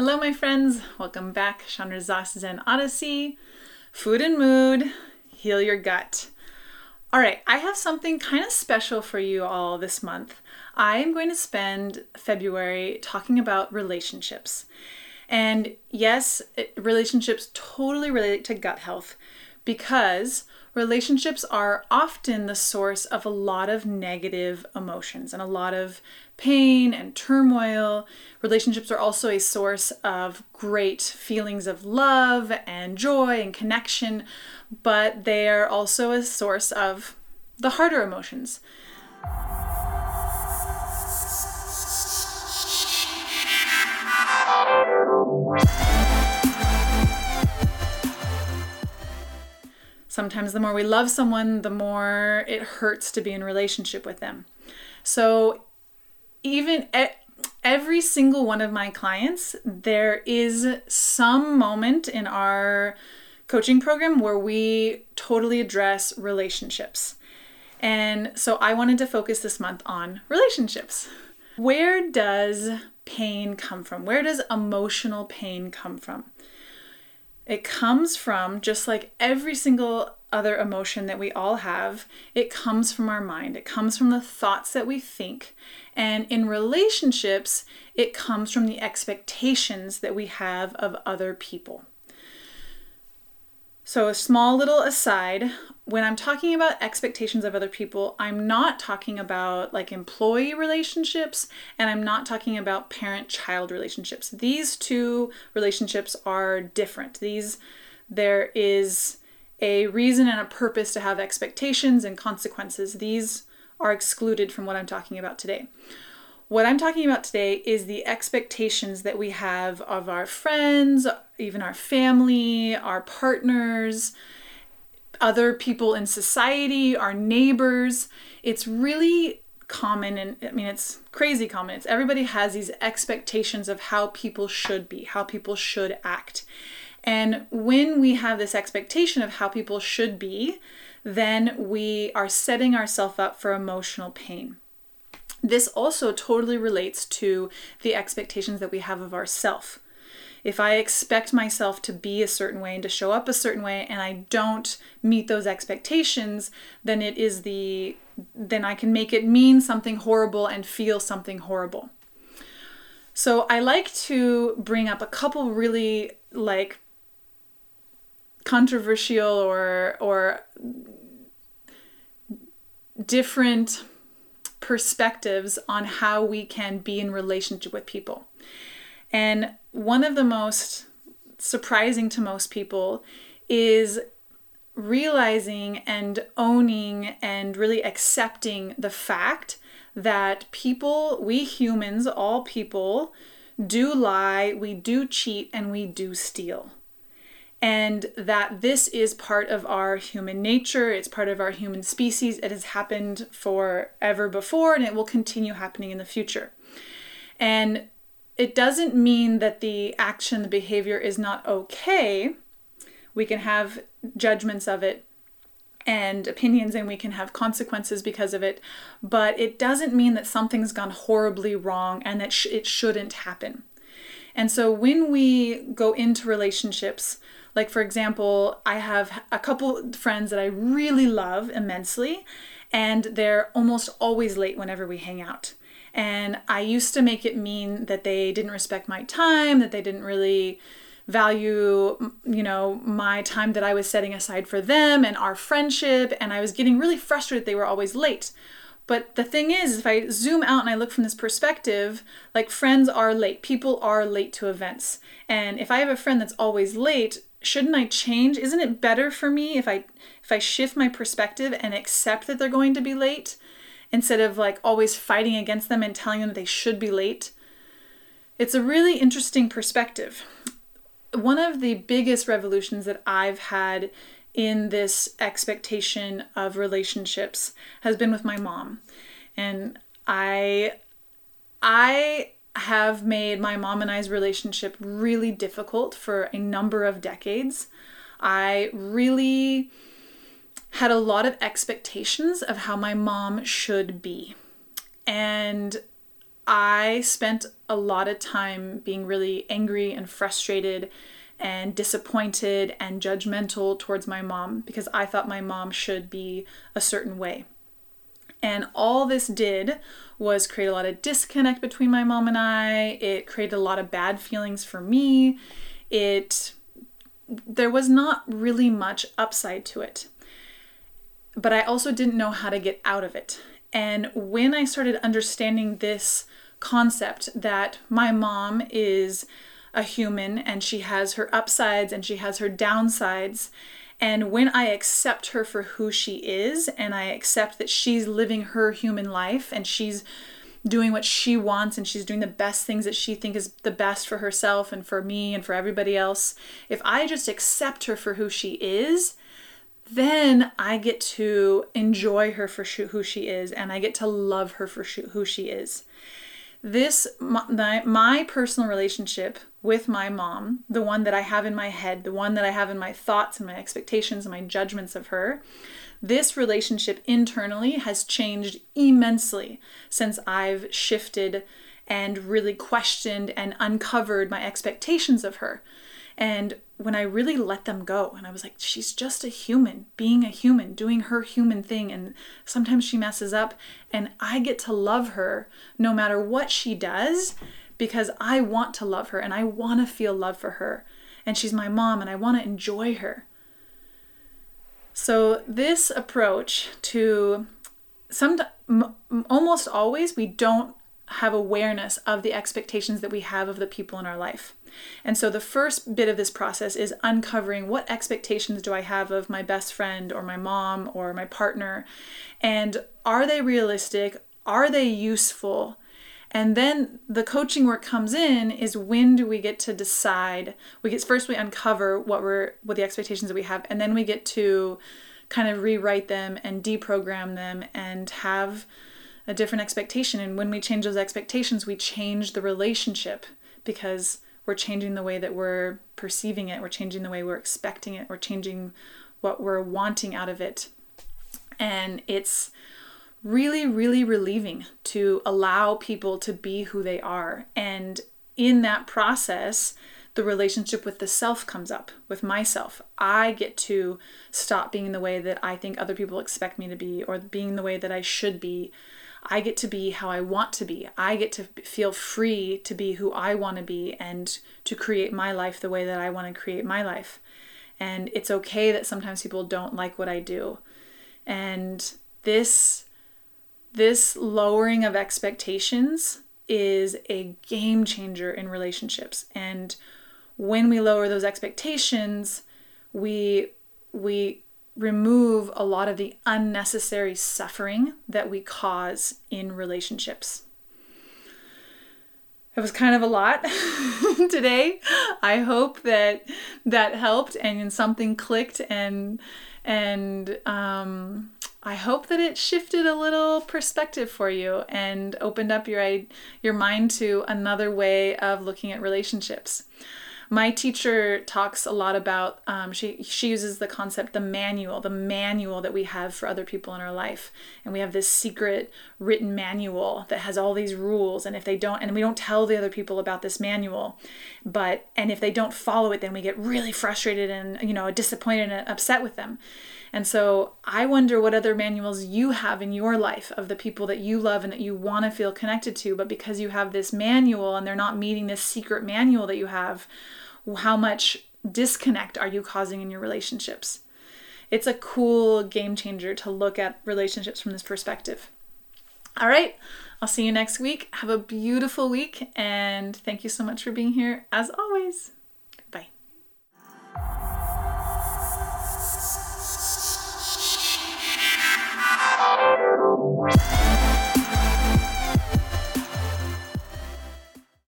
Hello, my friends. Welcome back. Chandra Zas Zen Odyssey. Food and mood. Heal your gut. All right, I have something kind of special for you all this month. I am going to spend February talking about relationships. And yes, it, relationships totally relate to gut health because relationships are often the source of a lot of negative emotions and a lot of pain and turmoil. Relationships are also a source of great feelings of love and joy and connection, but they are also a source of the harder emotions. Sometimes the more we love someone, the more it hurts to be in relationship with them. So even every single one of my clients, there is some moment in our coaching program where we totally address relationships. And so I wanted to focus this month on relationships. Where does pain come from? Where does emotional pain come from? It comes from, just like every single other emotion that we all have, it comes from our mind. It comes from the thoughts that we think. And in relationships, it comes from the expectations that we have of other people. So, a small little aside when I'm talking about expectations of other people, I'm not talking about like employee relationships and I'm not talking about parent child relationships. These two relationships are different. These, there is a reason and a purpose to have expectations and consequences. These are excluded from what I'm talking about today. What I'm talking about today is the expectations that we have of our friends, even our family, our partners, other people in society, our neighbors. It's really common and I mean it's crazy common. It's everybody has these expectations of how people should be, how people should act. And when we have this expectation of how people should be, then we are setting ourselves up for emotional pain. This also totally relates to the expectations that we have of ourself. If I expect myself to be a certain way and to show up a certain way and I don't meet those expectations, then it is the then I can make it mean something horrible and feel something horrible. So I like to bring up a couple really like controversial or or different perspectives on how we can be in relationship with people. And one of the most surprising to most people is realizing and owning and really accepting the fact that people, we humans, all people, do lie, we do cheat, and we do steal and that this is part of our human nature, it's part of our human species. It has happened forever before and it will continue happening in the future. And it doesn't mean that the action, the behavior is not okay. We can have judgments of it and opinions and we can have consequences because of it, but it doesn't mean that something's gone horribly wrong and that sh- it shouldn't happen. And so when we go into relationships, like, for example, I have a couple friends that I really love immensely, and they're almost always late whenever we hang out. And I used to make it mean that they didn't respect my time, that they didn't really value, you know, my time that I was setting aside for them and our friendship. And I was getting really frustrated they were always late. But the thing is, if I zoom out and I look from this perspective, like friends are late, people are late to events. And if I have a friend that's always late, shouldn't I change? Isn't it better for me if I if I shift my perspective and accept that they're going to be late instead of like always fighting against them and telling them they should be late? It's a really interesting perspective. One of the biggest revolutions that I've had in this expectation of relationships has been with my mom. And I I have made my mom and I's relationship really difficult for a number of decades. I really had a lot of expectations of how my mom should be. And I spent a lot of time being really angry and frustrated and disappointed and judgmental towards my mom because I thought my mom should be a certain way. And all this did was create a lot of disconnect between my mom and I. It created a lot of bad feelings for me. It there was not really much upside to it. But I also didn't know how to get out of it. And when I started understanding this concept that my mom is a human and she has her upsides and she has her downsides. And when I accept her for who she is and I accept that she's living her human life and she's doing what she wants and she's doing the best things that she thinks is the best for herself and for me and for everybody else, if I just accept her for who she is, then I get to enjoy her for who she is and I get to love her for who she is. This, my, my personal relationship with my mom, the one that I have in my head, the one that I have in my thoughts and my expectations and my judgments of her, this relationship internally has changed immensely since I've shifted and really questioned and uncovered my expectations of her. And when I really let them go, and I was like, she's just a human, being a human, doing her human thing. And sometimes she messes up, and I get to love her no matter what she does because I want to love her and I want to feel love for her. And she's my mom and I want to enjoy her. So, this approach to some almost always we don't have awareness of the expectations that we have of the people in our life. And so the first bit of this process is uncovering what expectations do I have of my best friend or my mom or my partner and are they realistic? Are they useful? And then the coaching work comes in is when do we get to decide? We get first we uncover what we're what the expectations that we have, and then we get to kind of rewrite them and deprogram them and have a different expectation. And when we change those expectations, we change the relationship because we're changing the way that we're perceiving it, we're changing the way we're expecting it, we're changing what we're wanting out of it. And it's really, really relieving to allow people to be who they are. And in that process, the relationship with the self comes up, with myself. I get to stop being the way that I think other people expect me to be or being the way that I should be. I get to be how I want to be. I get to feel free to be who I want to be and to create my life the way that I want to create my life. And it's okay that sometimes people don't like what I do. And this this lowering of expectations is a game changer in relationships and when we lower those expectations we we remove a lot of the unnecessary suffering that we cause in relationships. It was kind of a lot today. I hope that that helped and something clicked and and um I hope that it shifted a little perspective for you and opened up your your mind to another way of looking at relationships my teacher talks a lot about um, she she uses the concept the manual the manual that we have for other people in our life. And we have this secret written manual that has all these rules. And if they don't and we don't tell the other people about this manual but and if they don't follow it then we get really frustrated and you know disappointed and upset with them and so I wonder what other manuals you have in your life of the people that you love and that you want to feel connected to, but because you have this manual and they're not meeting this secret manual that you have, how much disconnect are you causing in your relationships? It's a cool game changer to look at relationships from this perspective. All right, I'll see you next week. Have a beautiful week, and thank you so much for being here as always. Bye.